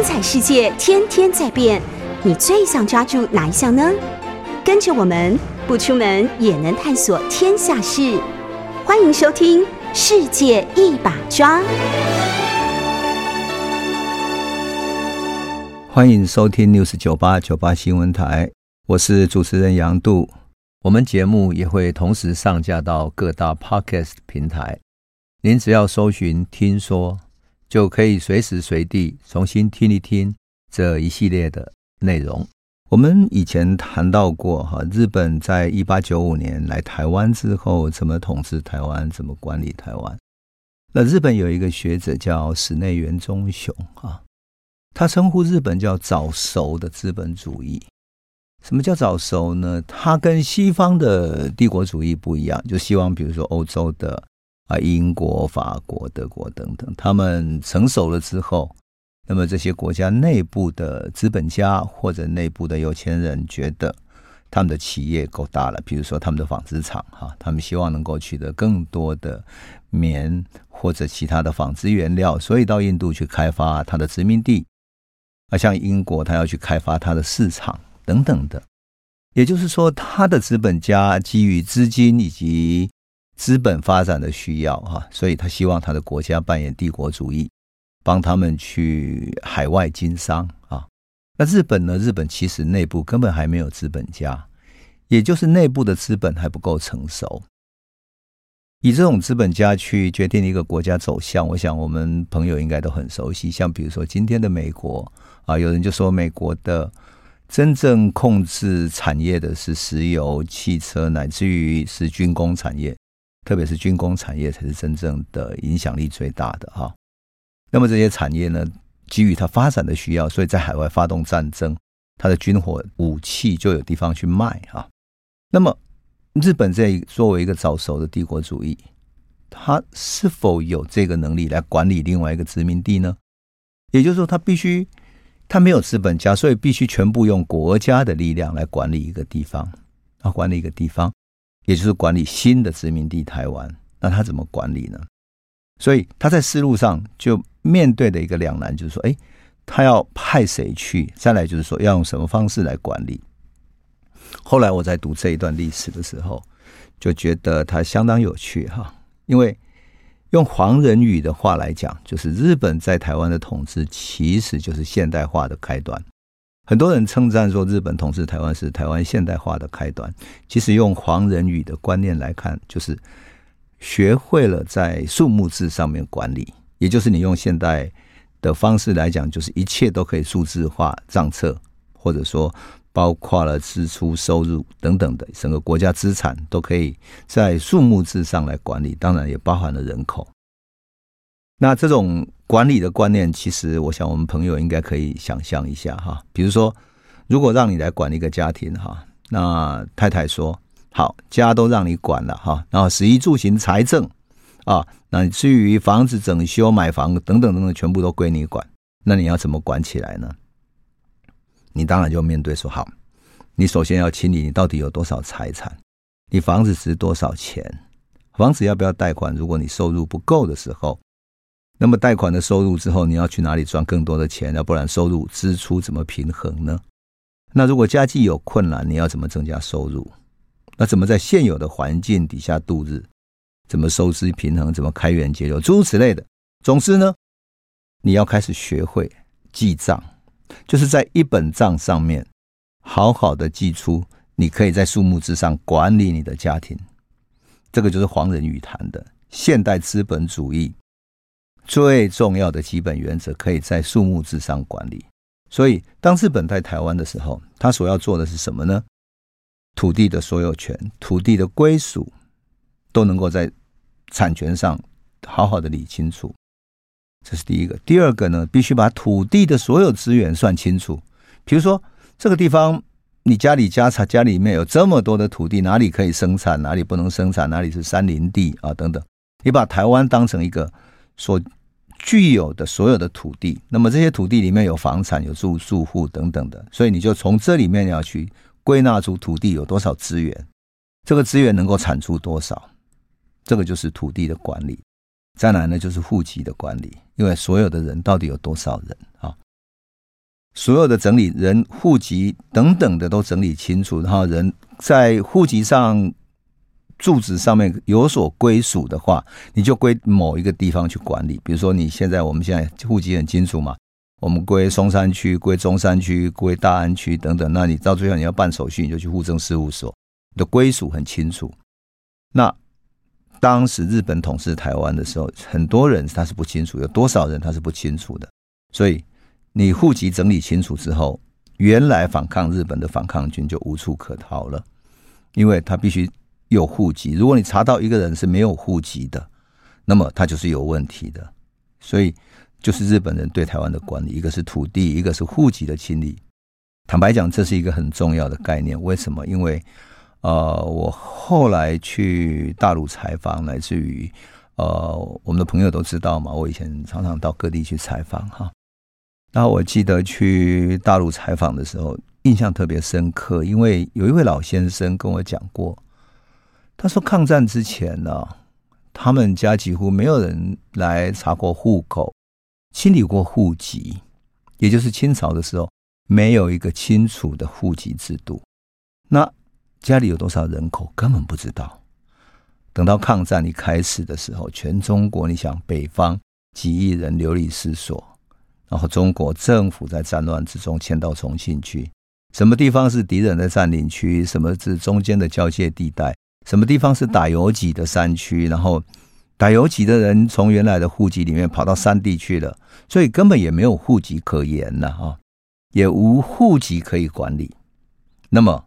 精彩世界天天在变，你最想抓住哪一项呢？跟着我们不出门也能探索天下事，欢迎收听《世界一把抓》。欢迎收听 News 九八九八新闻台，我是主持人杨度。我们节目也会同时上架到各大 Podcast 平台，您只要搜寻“听说”，就可以随时随地重新听一听这一系列的内容。我们以前谈到过，哈，日本在一八九五年来台湾之后，怎么统治台湾，怎么管理台湾。那日本有一个学者叫室内元忠雄，啊，他称呼日本叫早熟的资本主义。什么叫早熟呢？它跟西方的帝国主义不一样，就希望比如说欧洲的啊，英国、法国、德国等等，他们成熟了之后，那么这些国家内部的资本家或者内部的有钱人觉得他们的企业够大了，比如说他们的纺织厂哈，他们希望能够取得更多的棉或者其他的纺织原料，所以到印度去开发它的殖民地，啊，像英国，他要去开发它的市场。等等的，也就是说，他的资本家基于资金以及资本发展的需要，哈，所以他希望他的国家扮演帝国主义，帮他们去海外经商啊。那日本呢？日本其实内部根本还没有资本家，也就是内部的资本还不够成熟。以这种资本家去决定一个国家走向，我想我们朋友应该都很熟悉。像比如说今天的美国啊，有人就说美国的。真正控制产业的是石油、汽车，乃至于是军工产业，特别是军工产业才是真正的影响力最大的哈。那么这些产业呢，基于它发展的需要，所以在海外发动战争，它的军火武器就有地方去卖哈。那么日本这作为一个早熟的帝国主义，它是否有这个能力来管理另外一个殖民地呢？也就是说，它必须。他没有资本家，所以必须全部用国家的力量来管理一个地方。啊，管理一个地方，也就是管理新的殖民地台湾。那他怎么管理呢？所以他在思路上就面对的一个两难，就是说，哎，他要派谁去？再来就是说，要用什么方式来管理？后来我在读这一段历史的时候，就觉得它相当有趣哈，因为。用黄仁宇的话来讲，就是日本在台湾的统治其实就是现代化的开端。很多人称赞说日本统治台湾是台湾现代化的开端。其实用黄仁宇的观念来看，就是学会了在数目字上面管理，也就是你用现代的方式来讲，就是一切都可以数字化账册，或者说。包括了支出、收入等等的整个国家资产，都可以在数目字上来管理，当然也包含了人口。那这种管理的观念，其实我想我们朋友应该可以想象一下哈。比如说，如果让你来管一个家庭哈，那太太说好，家都让你管了哈，然后食衣住行财政啊，那至于房子整修、买房等等等等，全部都归你管，那你要怎么管起来呢？你当然就面对说好，你首先要清理你到底有多少财产，你房子值多少钱，房子要不要贷款？如果你收入不够的时候，那么贷款的收入之后，你要去哪里赚更多的钱？要不然收入支出怎么平衡呢？那如果家计有困难，你要怎么增加收入？那怎么在现有的环境底下度日？怎么收支平衡？怎么开源节流？诸如此类的。总之呢，你要开始学会记账。就是在一本账上面，好好的记出，你可以在数目之上管理你的家庭。这个就是黄仁宇谈的现代资本主义最重要的基本原则，可以在树木之上管理。所以，当日本在台湾的时候，他所要做的是什么呢？土地的所有权、土地的归属，都能够在产权上好好的理清楚。这是第一个，第二个呢，必须把土地的所有资源算清楚。比如说，这个地方你家里家产家里面有这么多的土地，哪里可以生产，哪里不能生产，哪里是山林地啊等等。你把台湾当成一个所具有的所有的土地，那么这些土地里面有房产、有住住户等等的，所以你就从这里面要去归纳出土地有多少资源，这个资源能够产出多少，这个就是土地的管理。再来呢，就是户籍的管理，因为所有的人到底有多少人啊？所有的整理人户籍等等的都整理清楚，然后人在户籍上住址上面有所归属的话，你就归某一个地方去管理。比如说你现在我们现在户籍很清楚嘛，我们归松山区、归中山区、归大安区等等。那你到最后你要办手续，你就去户政事务所，你的归属很清楚。那当时日本统治台湾的时候，很多人他是不清楚，有多少人他是不清楚的，所以。你户籍整理清楚之后，原来反抗日本的反抗军就无处可逃了，因为他必须有户籍。如果你查到一个人是没有户籍的，那么他就是有问题的。所以，就是日本人对台湾的管理，一个是土地，一个是户籍的清理。坦白讲，这是一个很重要的概念。为什么？因为，呃，我后来去大陆采访，来自于呃，我们的朋友都知道嘛，我以前常常到各地去采访哈。那我记得去大陆采访的时候，印象特别深刻，因为有一位老先生跟我讲过，他说抗战之前呢，他们家几乎没有人来查过户口、清理过户籍，也就是清朝的时候没有一个清楚的户籍制度，那家里有多少人口根本不知道。等到抗战一开始的时候，全中国你想北方几亿人流离失所。然后中国政府在战乱之中迁到重庆去，什么地方是敌人的占领区？什么是中间的交界地带？什么地方是打游击的山区？然后打游击的人从原来的户籍里面跑到山地去了，所以根本也没有户籍可言了啊，也无户籍可以管理。那么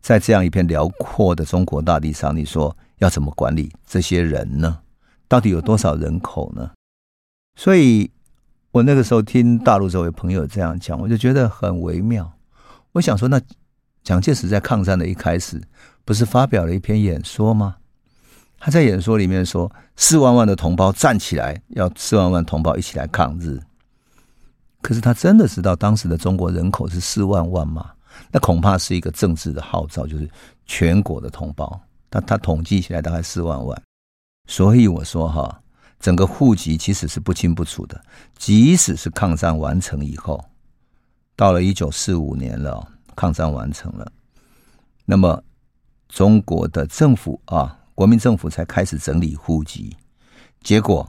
在这样一片辽阔的中国大地上，你说要怎么管理这些人呢？到底有多少人口呢？所以。我那个时候听大陆这位朋友这样讲，我就觉得很微妙。我想说，那蒋介石在抗战的一开始，不是发表了一篇演说吗？他在演说里面说：“四万万的同胞站起来，要四万万同胞一起来抗日。”可是他真的知道当时的中国人口是四万万吗？那恐怕是一个政治的号召，就是全国的同胞。他他统计起来大概四万万。所以我说哈。整个户籍其实是不清不楚的，即使是抗战完成以后，到了一九四五年了，抗战完成了，那么中国的政府啊，国民政府才开始整理户籍，结果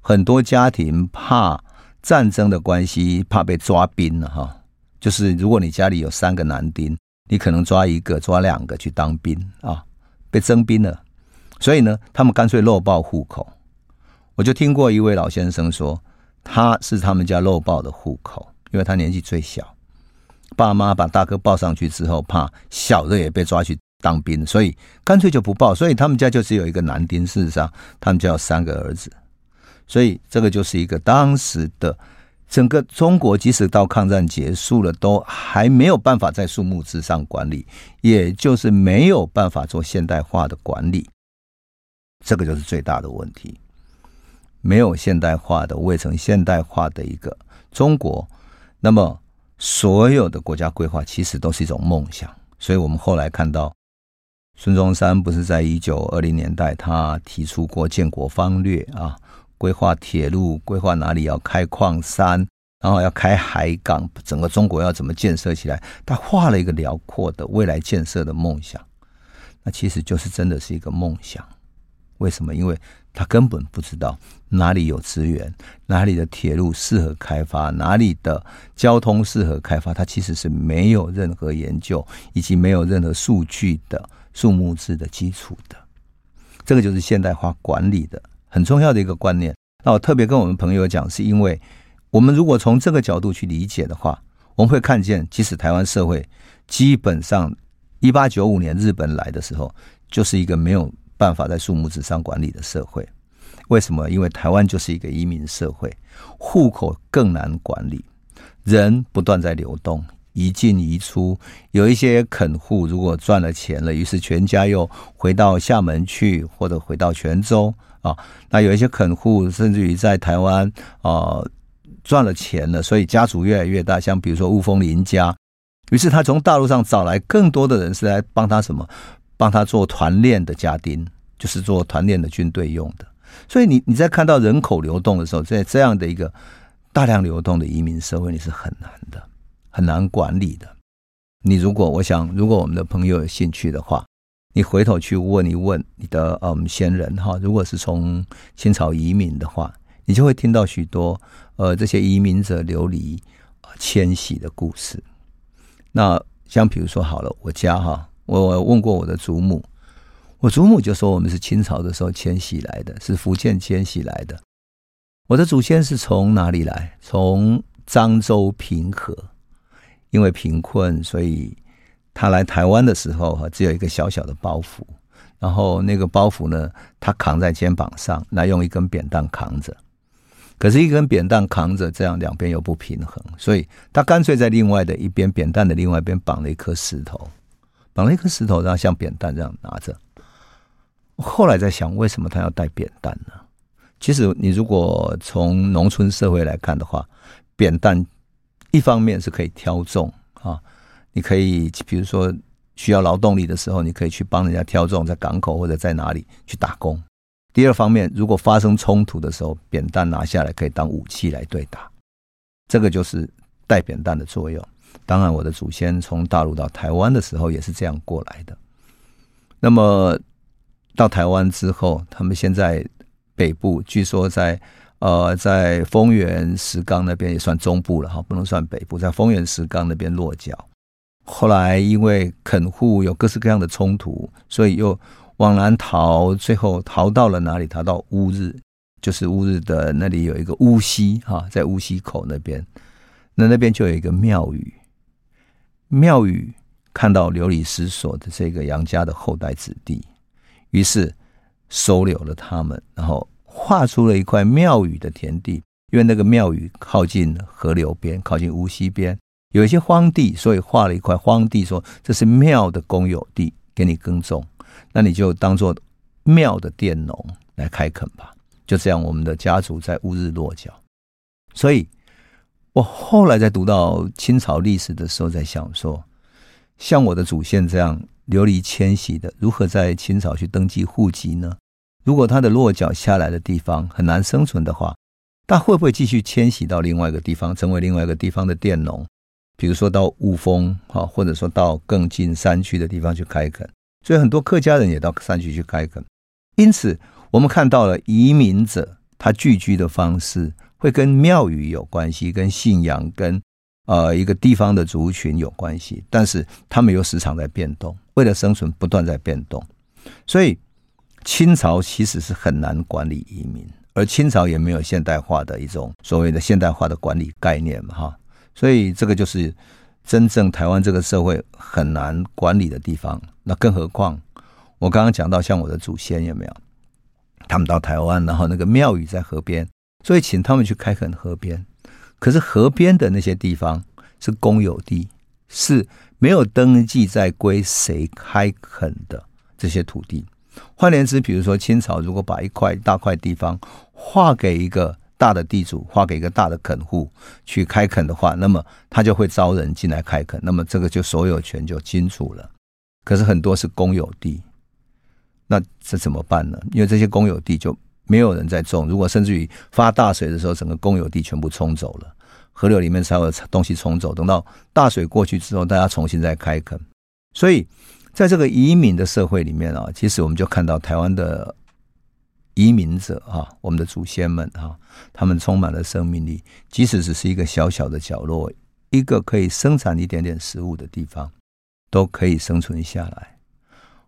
很多家庭怕战争的关系，怕被抓兵了哈，就是如果你家里有三个男丁，你可能抓一个、抓两个去当兵啊，被征兵了，所以呢，他们干脆漏报户口。我就听过一位老先生说，他是他们家漏报的户口，因为他年纪最小，爸妈把大哥抱上去之后，怕小的也被抓去当兵，所以干脆就不报。所以他们家就只有一个男丁，事实上他们家有三个儿子，所以这个就是一个当时的整个中国，即使到抗战结束了，都还没有办法在数目之上管理，也就是没有办法做现代化的管理，这个就是最大的问题。没有现代化的、未成现代化的一个中国，那么所有的国家规划其实都是一种梦想。所以我们后来看到孙中山不是在一九二零年代，他提出过建国方略啊，规划铁路，规划哪里要开矿山，然后要开海港，整个中国要怎么建设起来？他画了一个辽阔的未来建设的梦想，那其实就是真的是一个梦想。为什么？因为他根本不知道哪里有资源，哪里的铁路适合开发，哪里的交通适合开发，他其实是没有任何研究以及没有任何数据的数目字的基础的。这个就是现代化管理的很重要的一个观念。那我特别跟我们朋友讲，是因为我们如果从这个角度去理解的话，我们会看见，即使台湾社会基本上一八九五年日本来的时候，就是一个没有。办法在数目字上管理的社会，为什么？因为台湾就是一个移民社会，户口更难管理，人不断在流动，移进移出。有一些垦户如果赚了钱了，于是全家又回到厦门去，或者回到泉州啊。那有一些垦户甚至于在台湾啊赚了钱了，所以家族越来越大。像比如说雾峰林家，于是他从大陆上找来更多的人，是来帮他什么？帮他做团练的家丁，就是做团练的军队用的。所以你你在看到人口流动的时候，在这样的一个大量流动的移民社会，你是很难的。很难管理的。你如果我想，如果我们的朋友有兴趣的话，你回头去问一问你的嗯先人哈，如果是从清朝移民的话，你就会听到许多呃这些移民者流离迁徙的故事。那像比如说好了，我家哈，我问过我的祖母，我祖母就说我们是清朝的时候迁徙来的，是福建迁徙来的。我的祖先是从哪里来？从漳州平和，因为贫困，所以。他来台湾的时候，哈，只有一个小小的包袱，然后那个包袱呢，他扛在肩膀上，那用一根扁担扛着。可是，一根扁担扛着，这样两边又不平衡，所以他干脆在另外的一边扁担的另外一边绑了一颗石头，绑了一颗石头，然后像扁担这样拿着。后来在想，为什么他要带扁担呢？其实，你如果从农村社会来看的话，扁担一方面是可以挑重啊。你可以，比如说需要劳动力的时候，你可以去帮人家挑重，在港口或者在哪里去打工。第二方面，如果发生冲突的时候，扁担拿下来可以当武器来对打，这个就是带扁担的作用。当然，我的祖先从大陆到台湾的时候也是这样过来的。那么到台湾之后，他们现在北部，据说在呃在丰原石冈那边也算中部了哈，不能算北部，在丰原石冈那边落脚。后来因为垦户有各式各样的冲突，所以又往南逃，最后逃到了哪里？逃到乌日，就是乌日的那里有一个乌溪哈，在乌溪口那边，那那边就有一个庙宇。庙宇看到流离失所的这个杨家的后代子弟，于是收留了他们，然后划出了一块庙宇的田地，因为那个庙宇靠近河流边，靠近无锡边。有一些荒地，所以划了一块荒地，说这是庙的公有地，给你耕种，那你就当做庙的佃农来开垦吧。就这样，我们的家族在乌日落脚。所以，我后来在读到清朝历史的时候，在想说，像我的祖先这样流离迁徙的，如何在清朝去登记户籍呢？如果他的落脚下来的地方很难生存的话，他会不会继续迁徙到另外一个地方，成为另外一个地方的佃农？比如说到雾峰哈，或者说到更近山区的地方去开垦，所以很多客家人也到山区去开垦。因此，我们看到了移民者他聚居的方式会跟庙宇有关系，跟信仰，跟呃一个地方的族群有关系。但是他们又时常在变动，为了生存不断在变动。所以清朝其实是很难管理移民，而清朝也没有现代化的一种所谓的现代化的管理概念哈。所以这个就是真正台湾这个社会很难管理的地方。那更何况我刚刚讲到，像我的祖先有没有？他们到台湾，然后那个庙宇在河边，所以请他们去开垦河边。可是河边的那些地方是公有地，是没有登记在归谁开垦的这些土地。换言之，比如说清朝如果把一块大块地方划给一个。大的地主划给一个大的垦户去开垦的话，那么他就会招人进来开垦，那么这个就所有权就清楚了。可是很多是公有地，那这怎么办呢？因为这些公有地就没有人在种，如果甚至于发大水的时候，整个公有地全部冲走了，河流里面才有东西冲走。等到大水过去之后，大家重新再开垦。所以在这个移民的社会里面啊，其实我们就看到台湾的。移民者啊，我们的祖先们啊，他们充满了生命力。即使只是一个小小的角落，一个可以生产一点点食物的地方，都可以生存下来。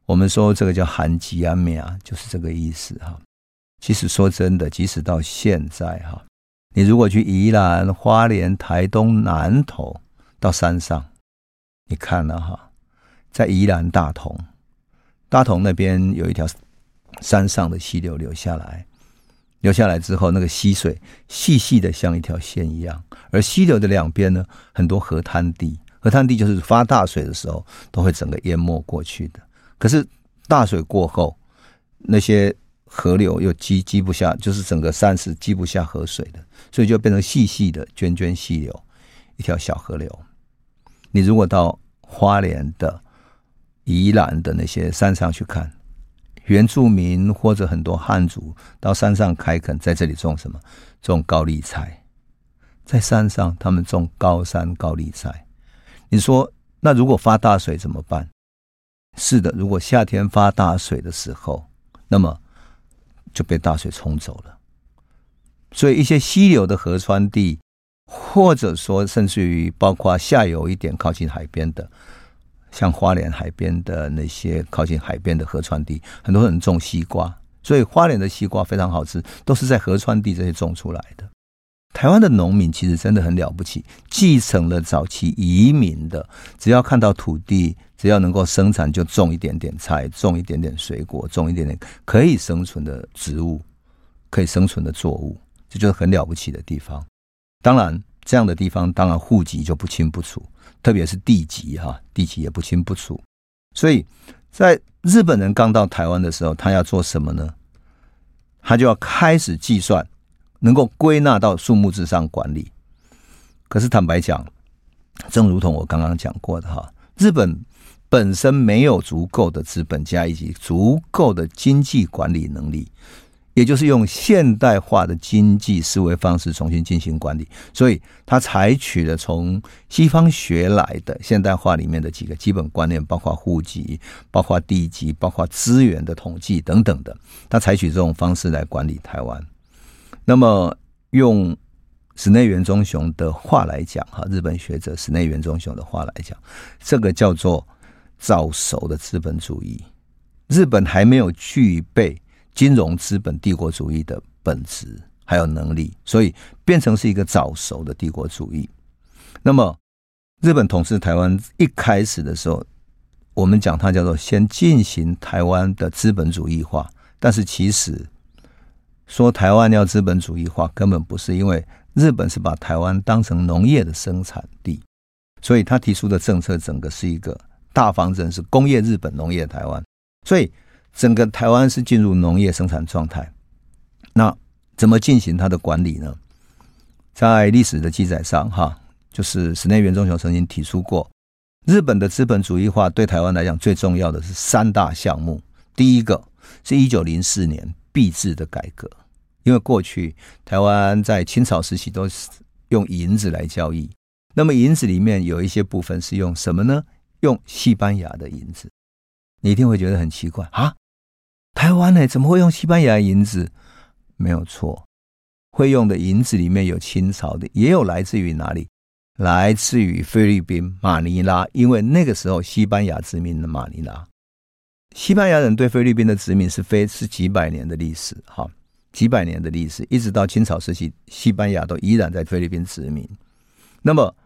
我们说这个叫旱鸡啊咩啊，就是这个意思哈。其实说真的，即使到现在哈，你如果去宜兰、花莲、台东南投到山上，你看了哈，在宜兰大同，大同那边有一条。山上的溪流流下来，流下来之后，那个溪水细细的像一条线一样。而溪流的两边呢，很多河滩地，河滩地就是发大水的时候都会整个淹没过去的。可是大水过后，那些河流又积积不下，就是整个山是积不下河水的，所以就变成细细的涓涓细流，一条小河流。你如果到花莲的、宜兰的那些山上去看。原住民或者很多汉族到山上开垦，在这里种什么？种高丽菜，在山上他们种高山高丽菜，你说，那如果发大水怎么办？是的，如果夏天发大水的时候，那么就被大水冲走了。所以一些溪流的河川地，或者说甚至于包括下游一点靠近海边的，像花莲海边的那些靠近海边的河川地，很多人种西瓜，所以花莲的西瓜非常好吃，都是在河川地这些种出来的。台湾的农民其实真的很了不起，继承了早期移民的，只要看到土地，只要能够生产，就种一点点菜，种一点点水果，种一点点可以生存的植物，可以生存的作物，这就是很了不起的地方。当然，这样的地方当然户籍就不清不楚，特别是地籍哈，地籍也不清不楚。所以在日本人刚到台湾的时候，他要做什么呢？他就要开始计算。能够归纳到数目字上管理，可是坦白讲，正如同我刚刚讲过的哈，日本本身没有足够的资本家以及足够的经济管理能力，也就是用现代化的经济思维方式重新进行管理，所以他采取了从西方学来的现代化里面的几个基本观念，包括户籍、包括地籍、包括资源的统计等等的，他采取这种方式来管理台湾。那么用室内元忠雄的话来讲，哈，日本学者室内元忠雄的话来讲，这个叫做早熟的资本主义。日本还没有具备金融资本帝国主义的本质还有能力，所以变成是一个早熟的帝国主义。那么日本统治台湾一开始的时候，我们讲它叫做先进行台湾的资本主义化，但是其实。说台湾要资本主义化，根本不是，因为日本是把台湾当成农业的生产地，所以他提出的政策整个是一个大方针，是工业日本，农业台湾，所以整个台湾是进入农业生产状态。那怎么进行它的管理呢？在历史的记载上，哈，就是室内元忠雄曾经提出过，日本的资本主义化对台湾来讲最重要的是三大项目，第一个是一九零四年。币制的改革，因为过去台湾在清朝时期都是用银子来交易，那么银子里面有一些部分是用什么呢？用西班牙的银子，你一定会觉得很奇怪啊，台湾呢怎么会用西班牙银子？没有错，会用的银子里面有清朝的，也有来自于哪里？来自于菲律宾马尼拉，因为那个时候西班牙殖民的马尼拉。西班牙人对菲律宾的殖民是非是几百年的历史，哈，几百年的历史，一直到清朝时期，西班牙都依然在菲律宾殖民。那么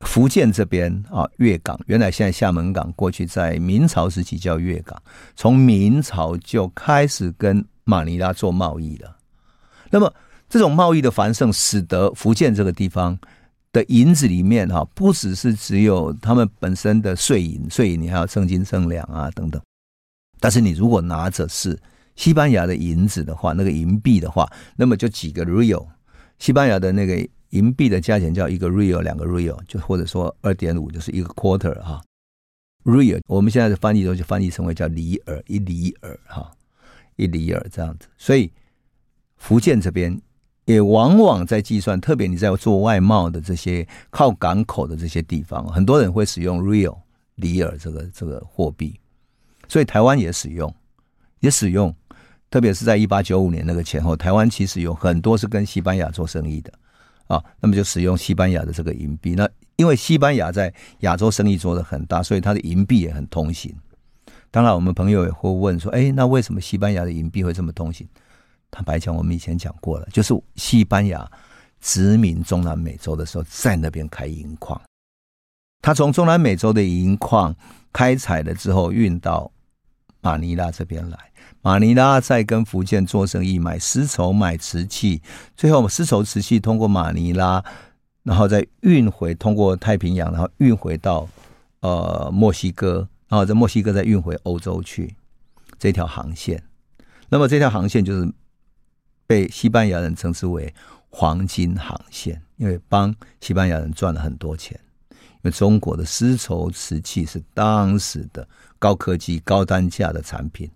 福建这边啊，粤港原来现在厦门港，过去在明朝时期叫粤港，从明朝就开始跟马尼拉做贸易了。那么这种贸易的繁盛，使得福建这个地方。的银子里面哈，不只是只有他们本身的税银，税银你还要称斤称两啊等等。但是你如果拿着是西班牙的银子的话，那个银币的话，那么就几个 real，西班牙的那个银币的价钱叫一个 real，两个 real，就或者说二点五就是一个 quarter 哈，real 我们现在的翻译都就翻译成为叫里尔，一里尔哈，一里尔这样子。所以福建这边。也往往在计算，特别你在做外贸的这些靠港口的这些地方，很多人会使用 real 里尔这个这个货币，所以台湾也使用，也使用，特别是在一八九五年那个前后，台湾其实有很多是跟西班牙做生意的啊，那么就使用西班牙的这个银币。那因为西班牙在亚洲生意做得很大，所以它的银币也很通行。当然，我们朋友也会问说，哎，那为什么西班牙的银币会这么通行？坦白讲，我们以前讲过了，就是西班牙殖民中南美洲的时候，在那边开银矿。他从中南美洲的银矿开采了之后，运到马尼拉这边来。马尼拉再跟福建做生意，买丝绸、买瓷器，最后丝绸、瓷器通过马尼拉，然后再运回，通过太平洋，然后运回到呃墨西哥，然后在墨西哥再运回欧洲去。这条航线，那么这条航线就是。被西班牙人称之为“黄金航线”，因为帮西班牙人赚了很多钱。因为中国的丝绸、瓷器是当时的高科技、高单价的产品，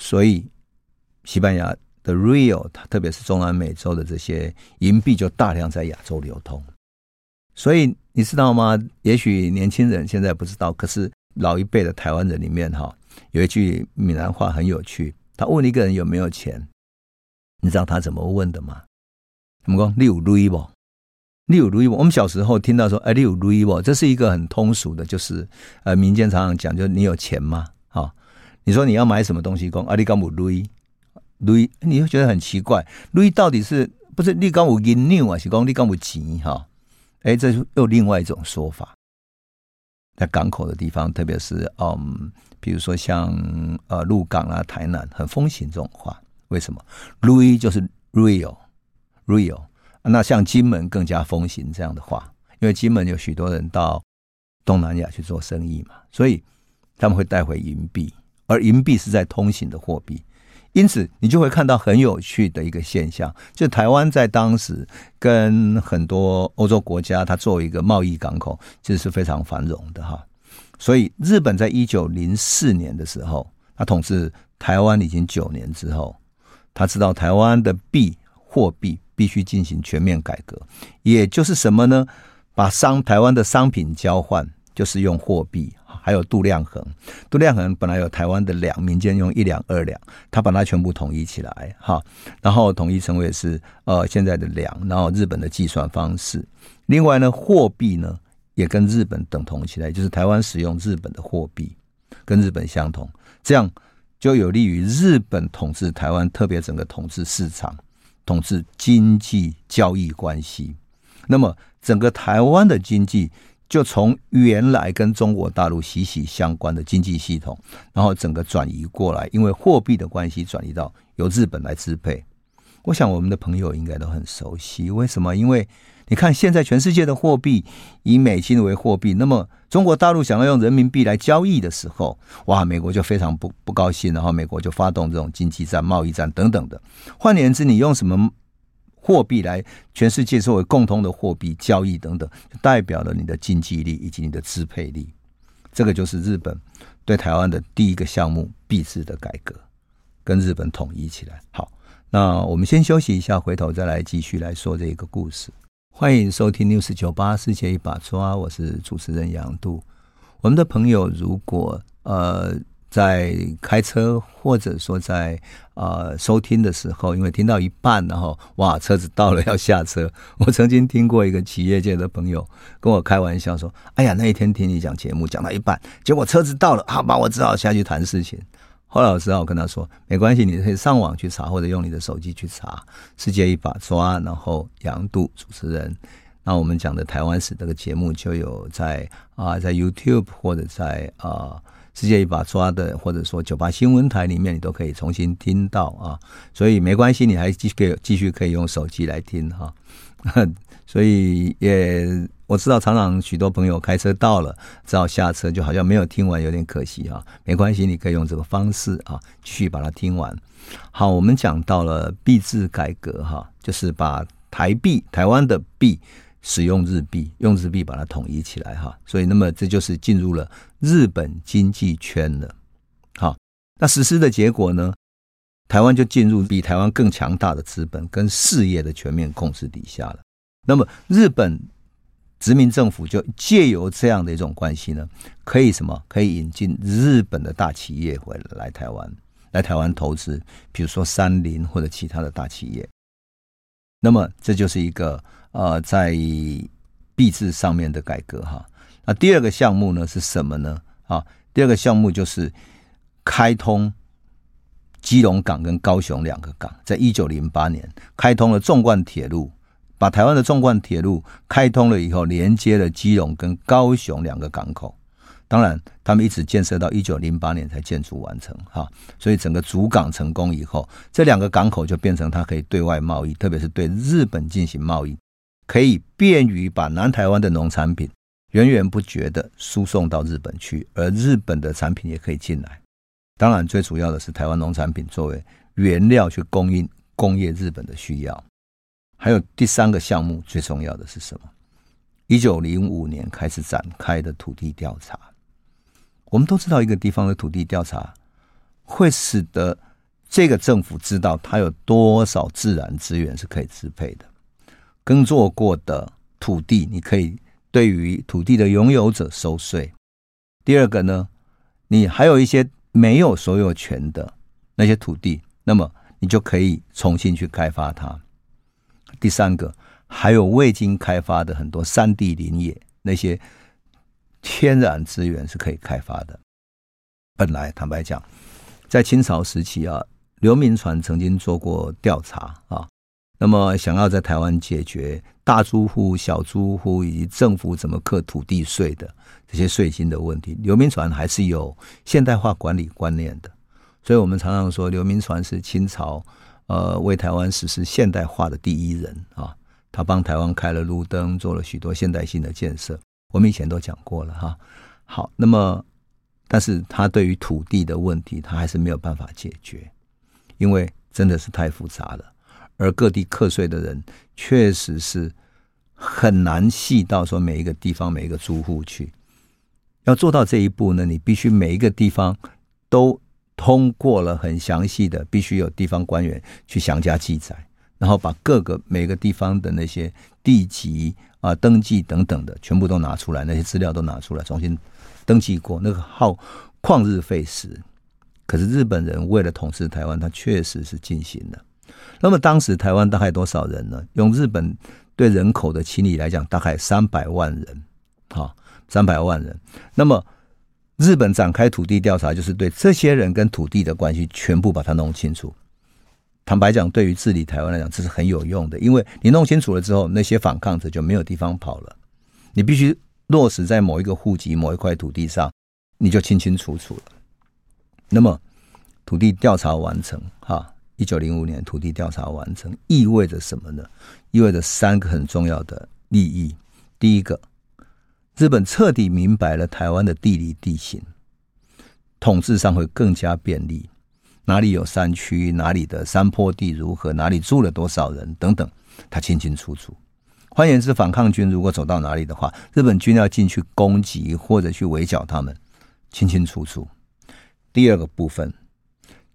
所以西班牙的 Real，它特别是中南美洲的这些银币，就大量在亚洲流通。所以，你知道吗？也许年轻人现在不知道，可是老一辈的台湾人里面哈，有一句闽南话很有趣。他问一个人有没有钱，你知道他怎么问的吗？怎么讲？你有钱不？你有钱不？我们小时候听到说，哎，你有钱不？这是一个很通俗的，就是呃，民间常常讲，就是你有钱吗？哈，你说你要买什么东西，讲啊，你敢有钱？钱，你会觉得很奇怪，钱到底是不是你敢有银两啊？是讲你敢有钱？哈，哎，这是又另外一种说法。在港口的地方，特别是嗯，比如说像呃鹿港啊、台南，很风行这种话。为什么？瑞就是 real，real。那像金门更加风行这样的话，因为金门有许多人到东南亚去做生意嘛，所以他们会带回银币，而银币是在通行的货币。因此，你就会看到很有趣的一个现象，就台湾在当时跟很多欧洲国家，它作为一个贸易港口，其实是非常繁荣的哈。所以，日本在一九零四年的时候，他统治台湾已经九年之后，他知道台湾的币货币必须进行全面改革，也就是什么呢？把商台湾的商品交换，就是用货币。还有度量衡，度量衡本来有台湾的两，民间用一两二两，他把它全部统一起来，哈，然后统一成为是呃现在的两，然后日本的计算方式。另外呢，货币呢也跟日本等同起来，就是台湾使用日本的货币，跟日本相同，这样就有利于日本统治台湾，特别整个统治市场、统治经济交易关系。那么整个台湾的经济。就从原来跟中国大陆息息相关的经济系统，然后整个转移过来，因为货币的关系转移到由日本来支配。我想我们的朋友应该都很熟悉，为什么？因为你看现在全世界的货币以美金为货币，那么中国大陆想要用人民币来交易的时候，哇，美国就非常不不高兴，然后美国就发动这种经济战、贸易战等等的。换言之，你用什么？货币来全世界作为共同的货币交易等等，代表了你的经济力以及你的支配力。这个就是日本对台湾的第一个项目——币制的改革，跟日本统一起来。好，那我们先休息一下，回头再来继续来说这个故事。欢迎收听 News98 世界一把抓，我是主持人杨度。我们的朋友如果呃。在开车或者说在啊、呃、收听的时候，因为听到一半，然后哇，车子到了要下车。我曾经听过一个企业界的朋友跟我开玩笑说：“哎呀，那一天听你讲节目讲到一半，结果车子到了，好吧，我只好下去谈事情。”后来我知道，我跟他说：“没关系，你可以上网去查，或者用你的手机去查。”世界一把抓，然后杨度主持人。那我们讲的台湾史这个节目就有在啊、在 YouTube 或者在啊。世界一把抓的，或者说九八新闻台里面，你都可以重新听到啊，所以没关系，你还继续可以继续可以用手机来听哈。所以也我知道，常常许多朋友开车到了，只好下车，就好像没有听完，有点可惜哈。没关系，你可以用这个方式啊，继续把它听完。好，我们讲到了币制改革哈，就是把台币、台湾的币。使用日币，用日币把它统一起来哈，所以那么这就是进入了日本经济圈了。好，那实施的结果呢？台湾就进入比台湾更强大的资本跟事业的全面控制底下了。那么日本殖民政府就借由这样的一种关系呢，可以什么？可以引进日本的大企业回来台湾，来台湾投资，比如说三菱或者其他的大企业。那么这就是一个。呃，在币制上面的改革哈，那第二个项目呢是什么呢？啊，第二个项目就是开通基隆港跟高雄两个港，在一九零八年开通了纵贯铁路，把台湾的纵贯铁路开通了以后，连接了基隆跟高雄两个港口。当然，他们一直建设到一九零八年才建筑完成哈，所以整个主港成功以后，这两个港口就变成它可以对外贸易，特别是对日本进行贸易。可以便于把南台湾的农产品源源不绝的输送到日本去，而日本的产品也可以进来。当然，最主要的是台湾农产品作为原料去供应工业日本的需要。还有第三个项目，最重要的是什么？一九零五年开始展开的土地调查。我们都知道，一个地方的土地调查会使得这个政府知道它有多少自然资源是可以支配的。耕作过的土地，你可以对于土地的拥有者收税。第二个呢，你还有一些没有所有权的那些土地，那么你就可以重新去开发它。第三个，还有未经开发的很多山地林野，那些天然资源是可以开发的。本来坦白讲，在清朝时期啊，刘铭传曾经做过调查啊，那么想要在台湾解决大租户、小租户以及政府怎么课土地税的这些税金的问题，刘铭传还是有现代化管理观念的，所以我们常常说刘铭传是清朝。呃，为台湾实施现代化的第一人啊，他帮台湾开了路灯，做了许多现代性的建设。我们以前都讲过了哈。好，那么，但是他对于土地的问题，他还是没有办法解决，因为真的是太复杂了。而各地课税的人，确实是很难细到说每一个地方每一个租户去。要做到这一步呢，你必须每一个地方都。通过了很详细的，必须有地方官员去详加记载，然后把各个每个地方的那些地籍啊、登记等等的全部都拿出来，那些资料都拿出来，重新登记过，那个耗旷日费时。可是日本人为了统治台湾，他确实是进行了。那么当时台湾大概多少人呢？用日本对人口的清理来讲，大概三百万人，啊，三百万人。那么日本展开土地调查，就是对这些人跟土地的关系全部把它弄清楚。坦白讲，对于治理台湾来讲，这是很有用的，因为你弄清楚了之后，那些反抗者就没有地方跑了。你必须落实在某一个户籍、某一块土地上，你就清清楚楚了。那么，土地调查完成，哈，一九零五年土地调查完成，意味着什么呢？意味着三个很重要的利益。第一个。日本彻底明白了台湾的地理地形，统治上会更加便利。哪里有山区，哪里的山坡地如何，哪里住了多少人等等，他清清楚楚。换言之，反抗军如果走到哪里的话，日本军要进去攻击或者去围剿他们，清清楚楚。第二个部分，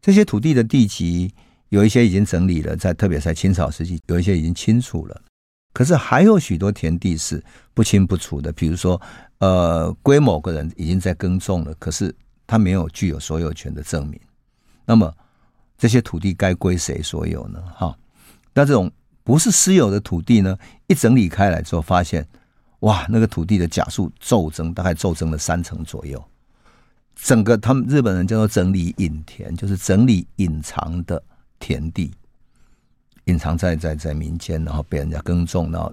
这些土地的地籍有一些已经整理了，在特别在清朝时期，有一些已经清楚了。可是还有许多田地是不清不楚的，比如说，呃，归某个人已经在耕种了，可是他没有具有所有权的证明。那么这些土地该归谁所有呢？哈，那这种不是私有的土地呢，一整理开来之后，发现哇，那个土地的甲数骤增，大概骤增了三成左右。整个他们日本人叫做整理隐田，就是整理隐藏的田地。隐藏在在在民间，然后被人家耕种，然后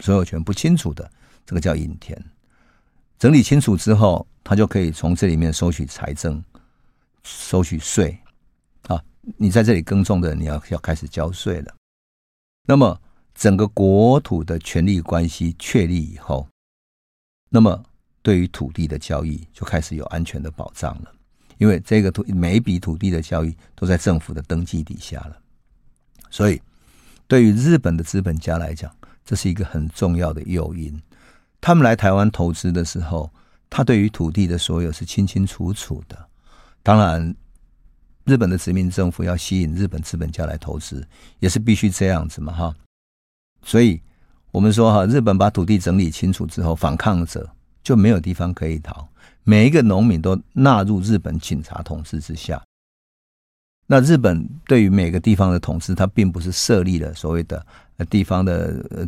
所有权不清楚的，这个叫隐田。整理清楚之后，他就可以从这里面收取财政、收取税啊。你在这里耕种的，你要要开始交税了。那么整个国土的权利关系确立以后，那么对于土地的交易就开始有安全的保障了，因为这个土每一笔土地的交易都在政府的登记底下了。所以，对于日本的资本家来讲，这是一个很重要的诱因。他们来台湾投资的时候，他对于土地的所有是清清楚楚的。当然，日本的殖民政府要吸引日本资本家来投资，也是必须这样子嘛，哈。所以，我们说哈，日本把土地整理清楚之后，反抗者就没有地方可以逃，每一个农民都纳入日本警察统治之下。那日本对于每个地方的统治，它并不是设立了所谓的地方的呃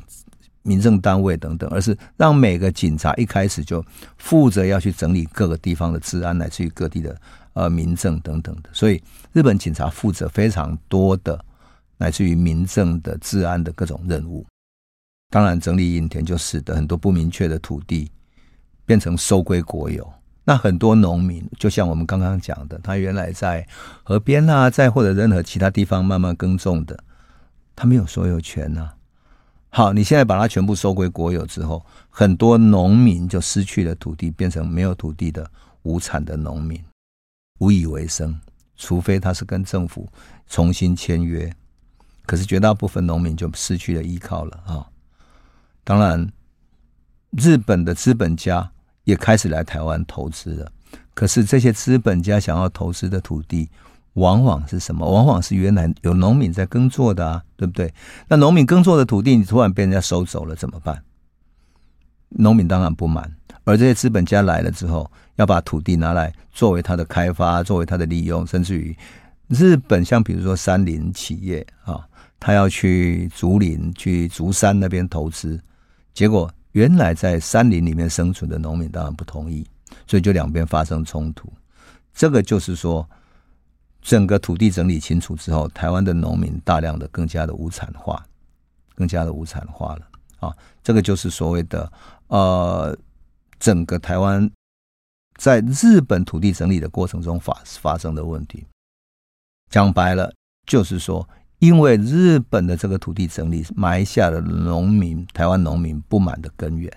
民政单位等等，而是让每个警察一开始就负责要去整理各个地方的治安，乃至于各地的呃民政等等的。所以日本警察负责非常多的乃至于民政的治安的各种任务。当然，整理隐田就使得很多不明确的土地变成收归国有。那很多农民，就像我们刚刚讲的，他原来在河边啊，在或者任何其他地方慢慢耕种的，他没有所有权呐、好，你现在把它全部收归国有之后，很多农民就失去了土地，变成没有土地的无产的农民，无以为生。除非他是跟政府重新签约，可是绝大部分农民就失去了依靠了啊。当然，日本的资本家。也开始来台湾投资了，可是这些资本家想要投资的土地，往往是什么？往往是原来有农民在耕作的啊，对不对？那农民耕作的土地，你突然被人家收走了，怎么办？农民当然不满。而这些资本家来了之后，要把土地拿来作为它的开发，作为它的利用，甚至于日本像比如说山林企业啊，他要去竹林、去竹山那边投资，结果原来在山林里面生存的农民当然不同意，所以就两边发生冲突。这个就是说，整个土地整理清楚之后，台湾的农民大量的更加的无产化，更加的无产化了啊！这个就是所谓的呃。整个台湾在日本土地整理的过程中发发生的问题，讲白了就是说，因为日本的这个土地整理埋下了农民台湾农民不满的根源，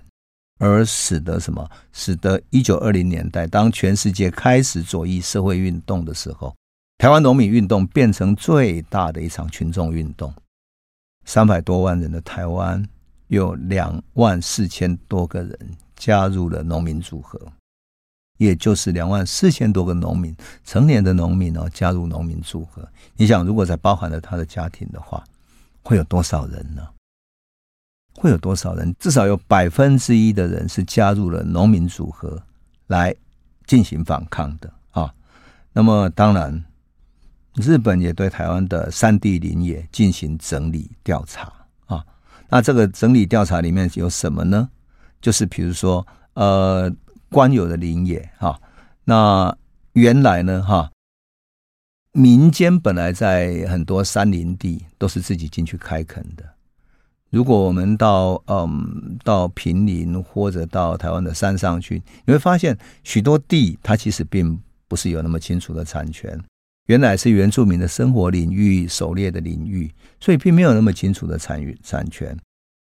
而使得什么？使得一九二零年代当全世界开始左翼社会运动的时候，台湾农民运动变成最大的一场群众运动，三百多万人的台湾有两万四千多个人。加入了农民组合，也就是两万四千多个农民，成年的农民哦，加入农民组合。你想，如果再包含了他的家庭的话，会有多少人呢？会有多少人？至少有百分之一的人是加入了农民组合来进行反抗的啊。那么，当然，日本也对台湾的山地林业进行整理调查啊。那这个整理调查里面有什么呢？就是比如说，呃，官有的林野哈，那原来呢哈，民间本来在很多山林地都是自己进去开垦的。如果我们到嗯到平林或者到台湾的山上去，你会发现许多地它其实并不是有那么清楚的产权，原来是原住民的生活领域、狩猎的领域，所以并没有那么清楚的产与产权。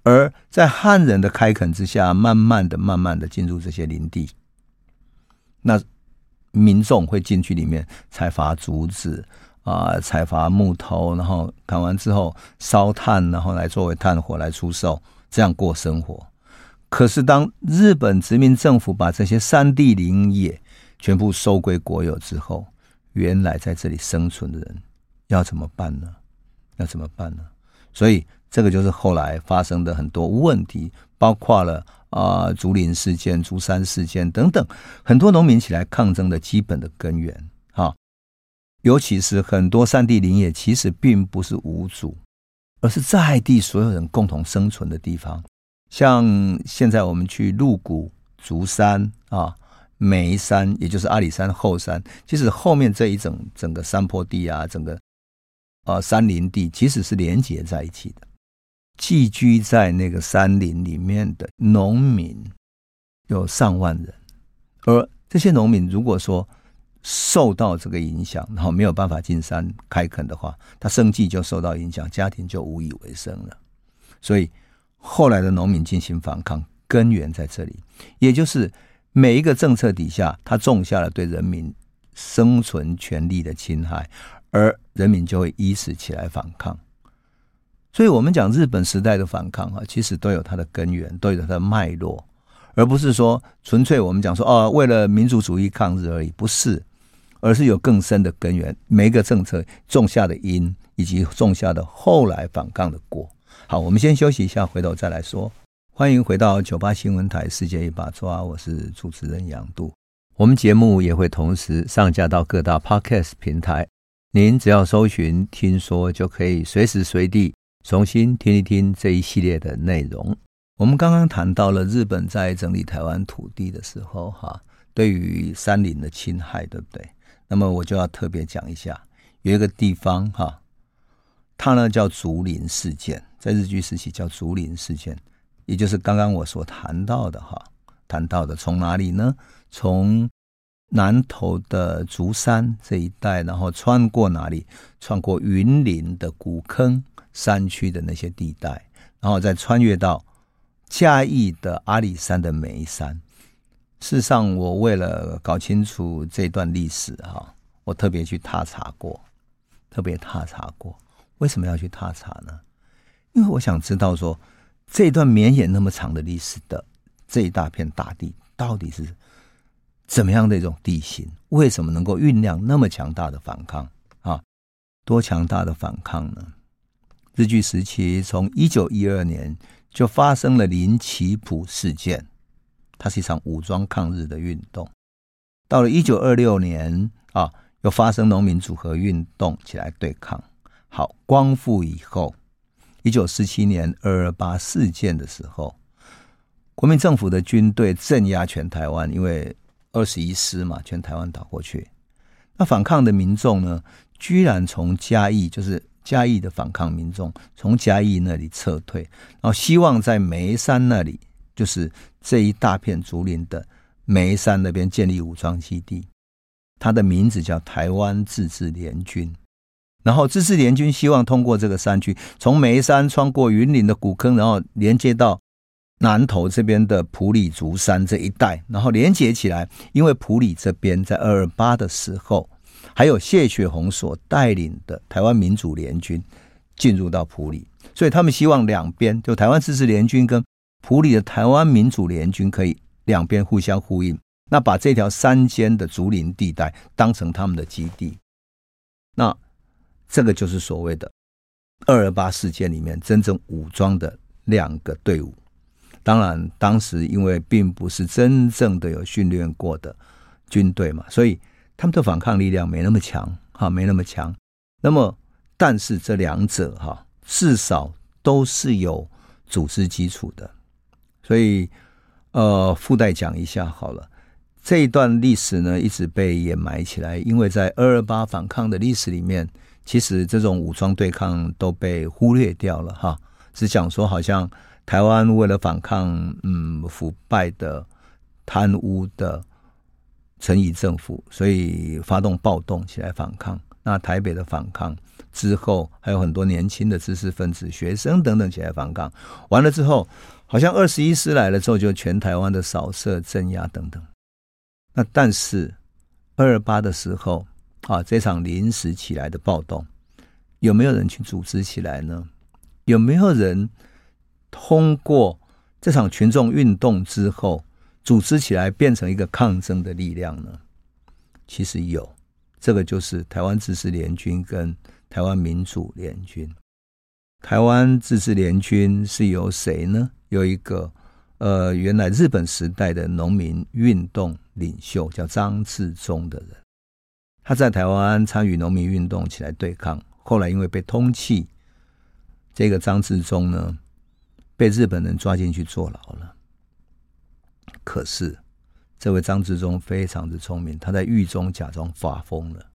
而在汉人的开垦之下，慢慢的、慢慢的进入这些林地，那民众会进去里面采伐竹子啊，采伐木头，然后砍完之后烧炭，然后来作为炭火来出售，这样过生活。可是当日本殖民政府把这些山地林野全部收归国有之后，原来在这里生存的人要怎么办呢？要怎么办呢？所以。这个就是后来发生的很多问题，包括了啊、竹林事件、竹山事件等等，很多农民起来抗争的基本的根源啊。尤其是很多山地林业，其实并不是无主，而是在地所有人共同生存的地方。像现在我们去鹿谷、竹山啊、梅山，也就是阿里山后山，其实后面这一整整个山坡地啊，整个啊山林地，其实是连接在一起的。寄居在那个山林里面的农民有上万人，而这些农民如果说受到这个影响，然后没有办法进山开垦的话，他生计就受到影响，家庭就无以为生了。所以后来的农民进行反抗，根源在这里，也就是每一个政策底下，他种下了对人民生存权利的侵害，而人民就会依此起来反抗。所以，我们讲日本时代的反抗啊，其实都有它的根源，都有它的脉络，而不是说纯粹我们讲说哦，为了民族主义抗日而已，不是，而是有更深的根源。每一个政策种下的因，以及种下的后来反抗的果。好，我们先休息一下，回头再来说。欢迎回到九八新闻台《世界一把抓》，我是主持人杨度。我们节目也会同时上架到各大 Podcast 平台，您只要搜寻“听说”，就可以随时随地。重新听一听这一系列的内容。我们刚刚谈到了日本在整理台湾土地的时候，哈，对于山林的侵害，对不对？那么我就要特别讲一下，有一个地方，哈，它呢叫竹林事件，在日据时期叫竹林事件，也就是刚刚我所谈到的，哈，谈到的从哪里呢？从南投的竹山这一带，然后穿过哪里？穿过云林的古坑。山区的那些地带，然后再穿越到嘉义的阿里山的眉山。事实上，我为了搞清楚这段历史，哈，我特别去踏查过，特别踏查过。为什么要去踏查呢？因为我想知道说，这段绵延那么长的历史的这一大片大地，到底是怎么样的一种地形？为什么能够酝酿那么强大的反抗啊？多强大的反抗呢？日据时期，从一九一二年就发生了林奇普事件它是一场武装抗日的运动。到了一九二六年啊，又发生农民组合运动起来对抗。好，光复以后，一九四七年二二八事件的时候，国民政府的军队镇压全台湾，因为二十一师嘛，全台湾打过去。那反抗的民众呢，居然从嘉义，就是嘉义的反抗民众，从嘉义那里撤退，然后希望在眉山那里，就是这一大片竹林的眉山那边建立武装基地。它的名字叫台湾自治联军。然后自治联军希望通过这个山区，从眉山穿过云林的古坑，然后连接到南投这边的埔里竹山这一带，然后连接起来。因为埔里这边在二二八的时候。还有谢雪红所带领的台湾民主联军进入到埔里，所以他们希望两边就台湾自治联军跟埔里的台湾民主联军可以两边互相呼应，那把这条山间的竹林地带当成他们的基地，那这个就是所谓的二二八事件里面真正武装的两个队伍。当然，当时因为并不是真正的有训练过的军队嘛，所以。他们的反抗力量没那么强，哈，没那么强。那么，但是这两者哈，至少都是有组织基础的。所以，呃，附带讲一下好了。这一段历史呢，一直被掩埋起来，因为在二二八反抗的历史里面，其实这种武装对抗都被忽略掉了，哈。只讲说，好像台湾为了反抗，嗯，腐败的、贪污的。陈仪政府，所以发动暴动起来反抗。那台北的反抗之后，还有很多年轻的知识分子、学生等等起来反抗。完了之后，好像二十一师来了之后，就全台湾的扫射、镇压等等。那但是二二八的时候啊，这场临时起来的暴动，有没有人去组织起来呢？有没有人通过这场群众运动之后？组织起来变成一个抗争的力量呢？其实有，这个就是台湾自治联军跟台湾民主联军。台湾自治联军是由谁呢？有一个呃，原来日本时代的农民运动领袖叫张治中的人，他在台湾参与农民运动起来对抗，后来因为被通缉，这个张治中呢被日本人抓进去坐牢了。可是，这位张治中非常的聪明，他在狱中假装发疯了，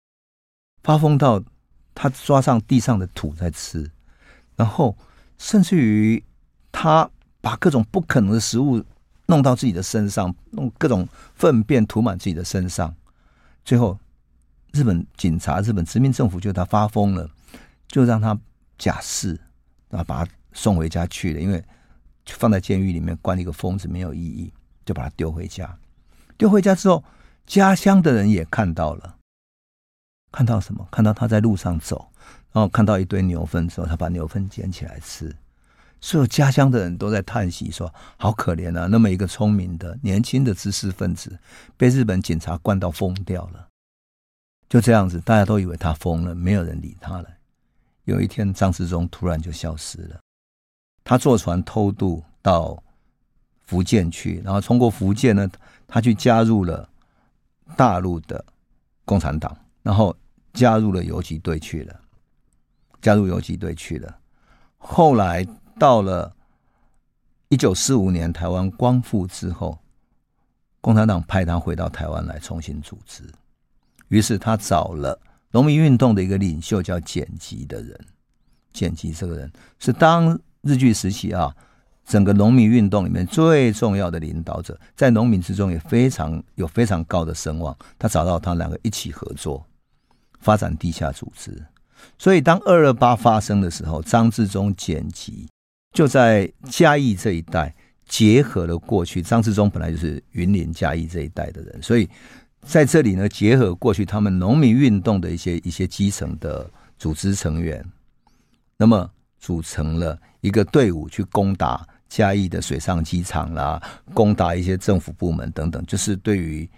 发疯到他抓上地上的土在吃，然后甚至于他把各种不可能的食物弄到自己的身上，弄各种粪便涂满自己的身上，最后日本警察、日本殖民政府就他发疯了，就让他假释，然后把他送回家去了，因为放在监狱里面关一个疯子没有意义。就把他丢回家，丢回家之后，家乡的人也看到了，看到什么？看到他在路上走，然后看到一堆牛粪之后，他把牛粪捡起来吃。所有家乡的人都在叹息说：“好可怜啊！那么一个聪明的年轻的知识分子，被日本警察灌到疯掉了。”就这样子，大家都以为他疯了，没有人理他了。有一天，张治中突然就消失了，他坐船偷渡到。福建去，然后通过福建呢，他去加入了大陆的共产党，然后加入了游击队去了，加入游击队去了。后来到了一九四五年台湾光复之后，共产党派他回到台湾来重新组织，于是他找了农民运动的一个领袖叫简吉的人，简吉这个人是当日据时期啊。整个农民运动里面最重要的领导者，在农民之中也非常有非常高的声望。他找到他两个一起合作，发展地下组织。所以当二二八发生的时候，张治中、剪辑就在嘉义这一带结合了过去。张治中本来就是云林嘉义这一带的人，所以在这里呢，结合过去他们农民运动的一些一些基层的组织成员，那么组成了一个队伍去攻打。嘉义的水上机场啦，攻打一些政府部门等等，就是对于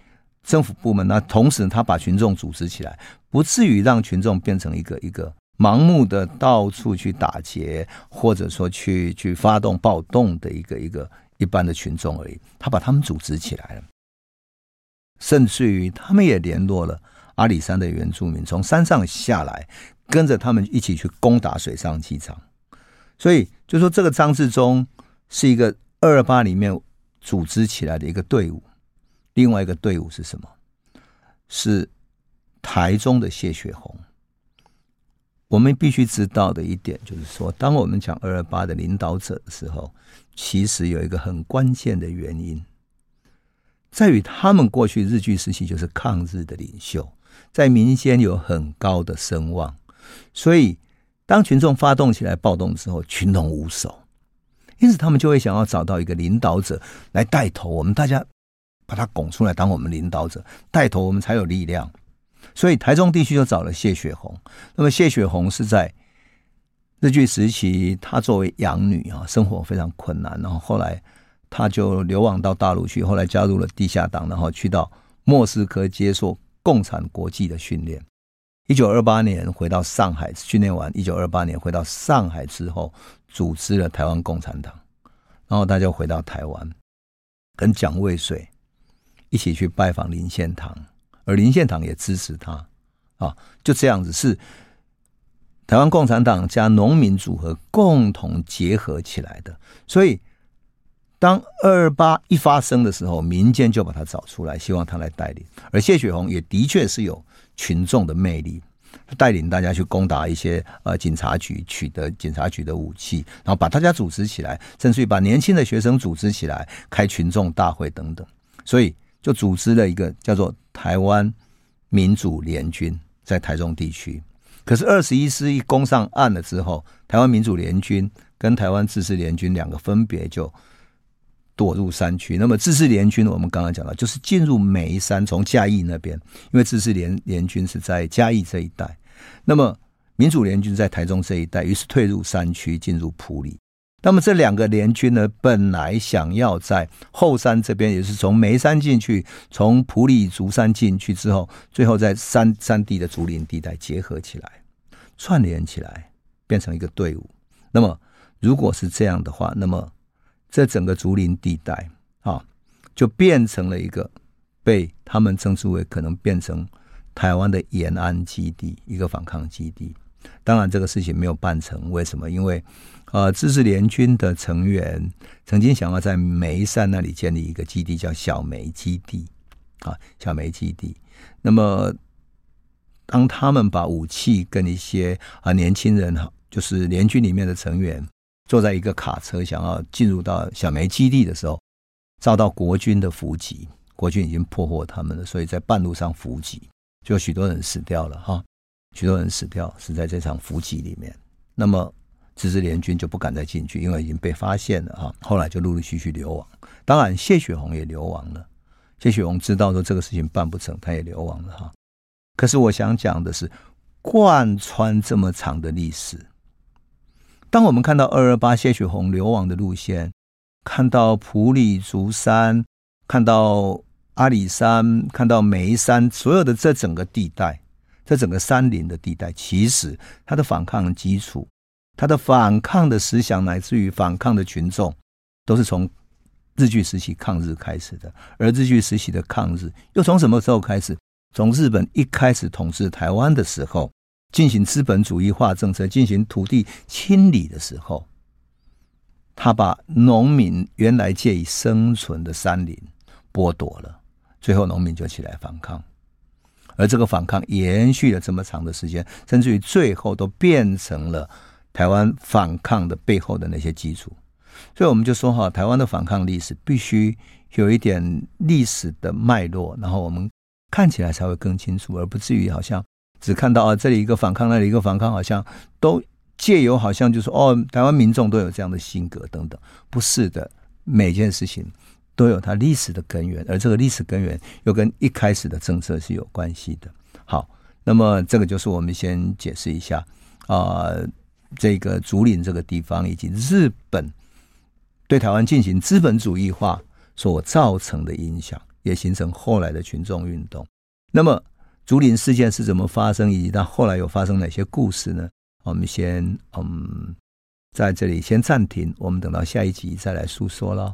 政府部门，那同时他把群众组织起来，不至于让群众变成一个一个盲目的到处去打劫，或者说去去发动暴动的一个一个一般的群众而已，他把他们组织起来了，甚至于他们也联络了阿里山的原住民，从山上下来，跟着他们一起去攻打水上机场。所以就说这个张治中是一个二二八里面组织起来的一个队伍。另外一个队伍是什么？是台中的谢雪红。我们必须知道的一点就是说，当我们讲二二八的领导者的时候，其实有一个很关键的原因，在于他们过去日据时期就是抗日的领袖，在民间有很高的声望，所以当群众发动起来暴动之后，群龙无首，因此他们就会想要找到一个领导者来带头，我们大家把他拱出来当我们领导者，带头我们才有力量。所以台中地区就找了谢雪红。那么谢雪红是在日据时期，她作为养女啊，生活非常困难。然后后来她就流亡到大陆去，后来加入了地下党，然后去到莫斯科接受共产国际的训练。一九二八年回到上海训练完，一九二八年回到上海之后，组织了台湾共产党。然后他就回到台湾，跟蒋渭水一起去拜访林献堂。而林献堂也支持他，啊，就这样子是台湾共产党加农民组合共同结合起来的。所以，当二二八一发生的时候，民间就把他找出来，希望他来带领。而谢雪红也的确是有群众的魅力，带领大家去攻打一些呃警察局，取得警察局的武器，然后把大家组织起来，甚至于把年轻的学生组织起来，开群众大会等等。所以。就组织了一个叫做台湾民主联军，在台中地区。可是二十一师一攻上岸了之后，台湾民主联军跟台湾自治联军两个分别就躲入山区。那么自治联军，我们刚刚讲到，就是进入眉山，从嘉义那边，因为自治联联军是在嘉义这一带，那么民主联军在台中这一带，于是退入山区，进入埔里。那么这两个联军呢，本来想要在后山这边，也是从眉山进去，从埔里竹山进去之后，最后在山山地的竹林地带结合起来，串联起来，变成一个队伍。那么如果是这样的话，那么这整个竹林地带啊，就变成了一个被他们称之为可能变成台湾的延安基地，一个反抗基地。当然，这个事情没有办成，为什么？因为呃，自治联军的成员曾经想要在梅山那里建立一个基地，叫小梅基地啊，小梅基地。那么，当他们把武器跟一些啊年轻人哈，就是联军里面的成员，坐在一个卡车想要进入到小梅基地的时候，遭到国军的伏击，国军已经破获他们了，所以在半路上伏击，就许多人死掉了哈，许多人死掉，死在这场伏击里面。那么。自治联军就不敢再进去，因为已经被发现了哈。后来就陆陆续续流亡，当然谢雪红也流亡了。谢雪红知道说这个事情办不成，他也流亡了哈。可是我想讲的是，贯穿这么长的历史，当我们看到二二八谢雪红流亡的路线，看到埔里竹山，看到阿里山，看到梅山，所有的这整个地带，这整个山林的地带，其实它的反抗基础。他的反抗的思想，乃至于反抗的群众，都是从日据时期抗日开始的。而日据时期的抗日，又从什么时候开始？从日本一开始统治台湾的时候，进行资本主义化政策，进行土地清理的时候，他把农民原来借以生存的山林剥夺了，最后农民就起来反抗。而这个反抗延续了这么长的时间，甚至于最后都变成了。台湾反抗的背后的那些基础，所以我们就说哈，台湾的反抗历史必须有一点历史的脉络，然后我们看起来才会更清楚，而不至于好像只看到啊这里一个反抗，那里一个反抗，好像都借由好像就是哦，台湾民众都有这样的性格等等，不是的，每件事情都有它历史的根源，而这个历史根源又跟一开始的政策是有关系的。好，那么这个就是我们先解释一下啊。这个竹林这个地方，以及日本对台湾进行资本主义化所造成的影响，也形成后来的群众运动。那么，竹林事件是怎么发生，以及它后来又发生哪些故事呢？我们先嗯，在这里先暂停，我们等到下一集再来诉说了。